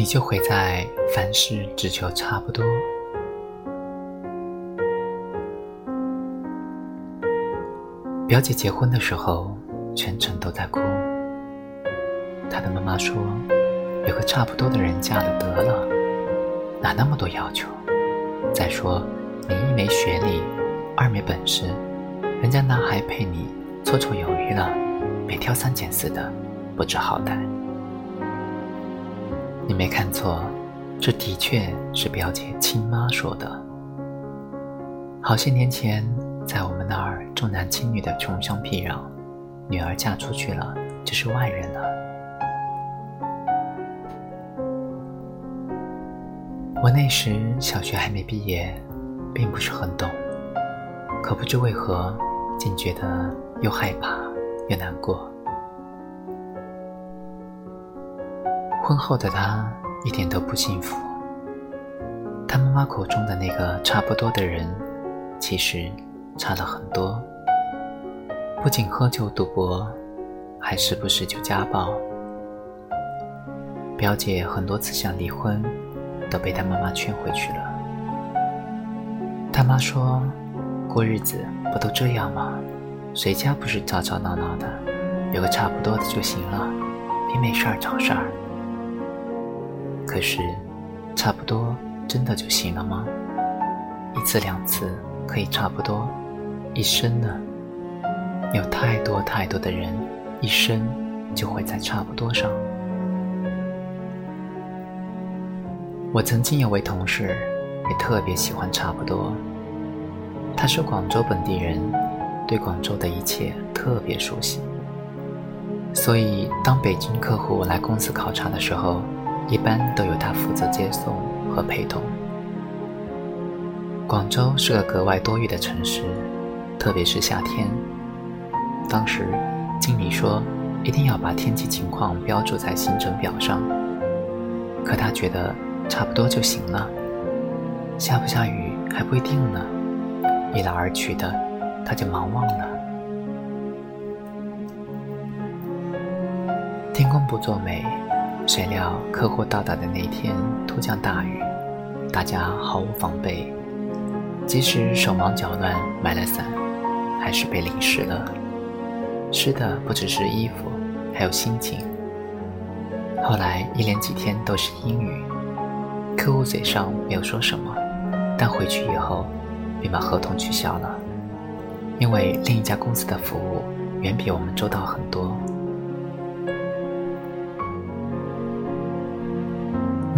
你就会在凡事只求差不多。表姐结婚的时候，全程都在哭。她的妈妈说：“有个差不多的人嫁了得了，哪那么多要求？再说，你一没学历，二没本事，人家男孩配你绰绰有余了？别挑三拣四的，不知好歹。”你没看错，这的确是表姐亲妈说的。好些年前，在我们那儿重男轻女的穷乡僻壤，女儿嫁出去了就是外人了。我那时小学还没毕业，并不是很懂，可不知为何，竟觉得又害怕又难过。婚后的他一点都不幸福。他妈妈口中的那个差不多的人，其实差了很多。不仅喝酒赌博，还时不时就家暴。表姐很多次想离婚，都被他妈妈劝回去了。他妈说：“过日子不都这样吗？谁家不是吵吵闹闹的？有个差不多的就行了，别没事儿找事儿。”可是，差不多真的就行了吗？一次两次可以差不多，一生呢？有太多太多的人，一生就会在差不多上。我曾经有位同事，也特别喜欢差不多。他是广州本地人，对广州的一切特别熟悉，所以当北京客户来公司考察的时候。一般都由他负责接送和陪同。广州是个格外多雨的城市，特别是夏天。当时经理说一定要把天气情况标注在行程表上，可他觉得差不多就行了，下不下雨还不一定呢。一来二去的，他就忙忘了。天公不作美。谁料客户到达的那天突降大雨，大家毫无防备，即使手忙脚乱买了伞，还是被淋湿了。湿的不只是衣服，还有心情。后来一连几天都是阴雨，客户嘴上没有说什么，但回去以后便把合同取消了，因为另一家公司的服务远比我们周到很多。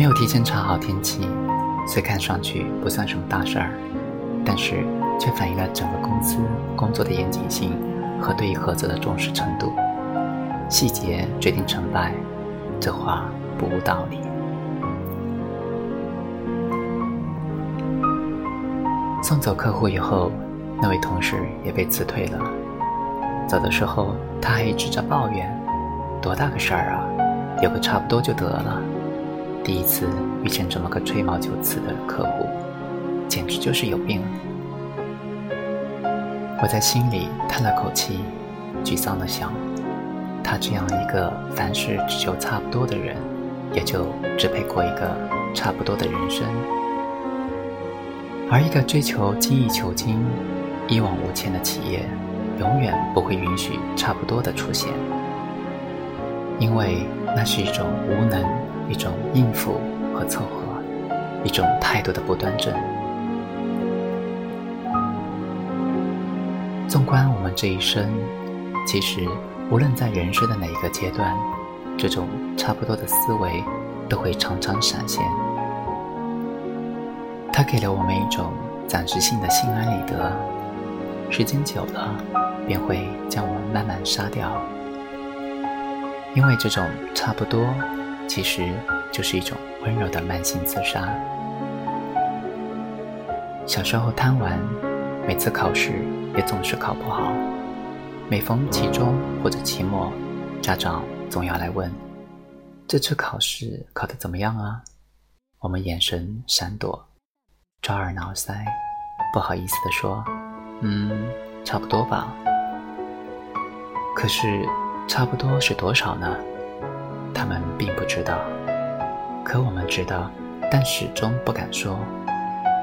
没有提前查好天气，虽看上去不算什么大事儿，但是却反映了整个公司工作的严谨性和对于合作的重视程度。细节决定成败，这话不无道理。送走客户以后，那位同事也被辞退了。走的时候，他还一直在抱怨：“多大个事儿啊，有个差不多就得了。”第一次遇见这么个吹毛求疵的客户，简直就是有病。我在心里叹了口气，沮丧地想：他这样一个凡事只求差不多的人，也就只配过一个差不多的人生。而一个追求精益求精、一往无前的企业，永远不会允许差不多的出现，因为那是一种无能。一种应付和凑合，一种态度的不端正。纵观我们这一生，其实无论在人生的哪一个阶段，这种差不多的思维都会常常闪现。它给了我们一种暂时性的心安理得，时间久了，便会将我们慢慢杀掉。因为这种差不多。其实就是一种温柔的慢性自杀。小时候贪玩，每次考试也总是考不好。每逢期中或者期末，家长总要来问：“这次考试考得怎么样啊？”我们眼神闪躲，抓耳挠腮，不好意思地说：“嗯，差不多吧。”可是，差不多是多少呢？他们并不知道，可我们知道，但始终不敢说，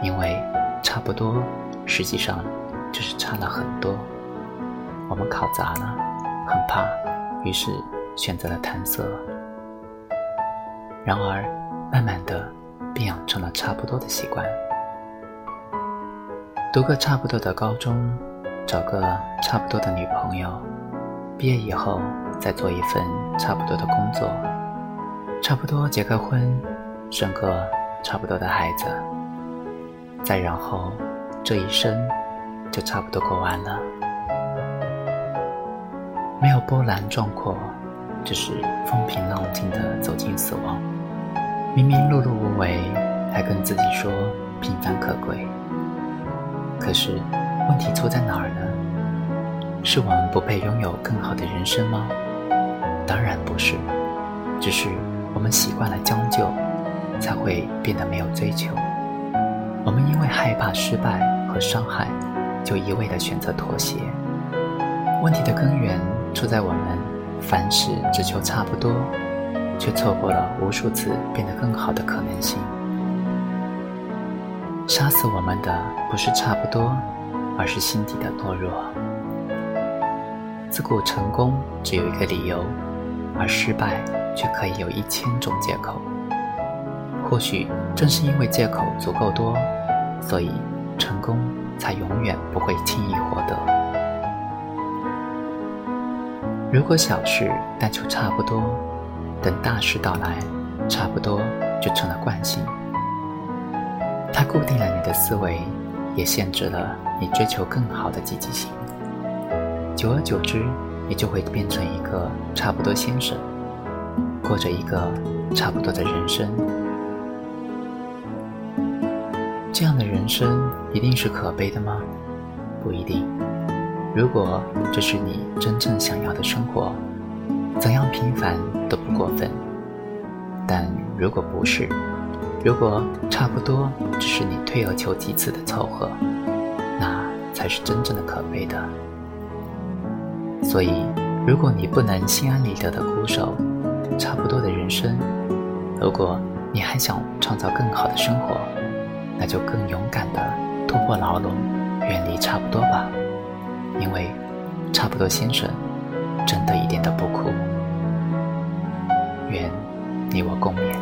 因为差不多，实际上就是差了很多。我们考砸了，很怕，于是选择了弹色。然而，慢慢的便养成了差不多的习惯。读个差不多的高中，找个差不多的女朋友，毕业以后再做一份差不多的工作，差不多结个婚，生个差不多的孩子，再然后这一生就差不多过完了。没有波澜壮阔，只是风平浪静的走进死亡。明明碌碌无为，还跟自己说平凡可贵。可是，问题出在哪儿呢？是我们不配拥有更好的人生吗？当然不是，只是我们习惯了将就，才会变得没有追求。我们因为害怕失败和伤害，就一味的选择妥协。问题的根源出在我们凡事只求差不多，却错过了无数次变得更好的可能性。杀死我们的不是差不多，而是心底的懦弱。自古成功只有一个理由，而失败却可以有一千种借口。或许正是因为借口足够多，所以成功才永远不会轻易获得。如果小事但求差不多，等大事到来，差不多就成了惯性。它固定了你的思维，也限制了你追求更好的积极性。久而久之，你就会变成一个差不多先生，过着一个差不多的人生。这样的人生一定是可悲的吗？不一定。如果这是你真正想要的生活，怎样平凡都不过分。但如果不是，如果差不多只是你退而求其次的凑合，那才是真正的可悲的。所以，如果你不能心安理得的固守差不多的人生，如果你还想创造更好的生活，那就更勇敢的突破牢笼，远离差不多吧。因为差不多先生真的一点都不苦。愿你我共勉。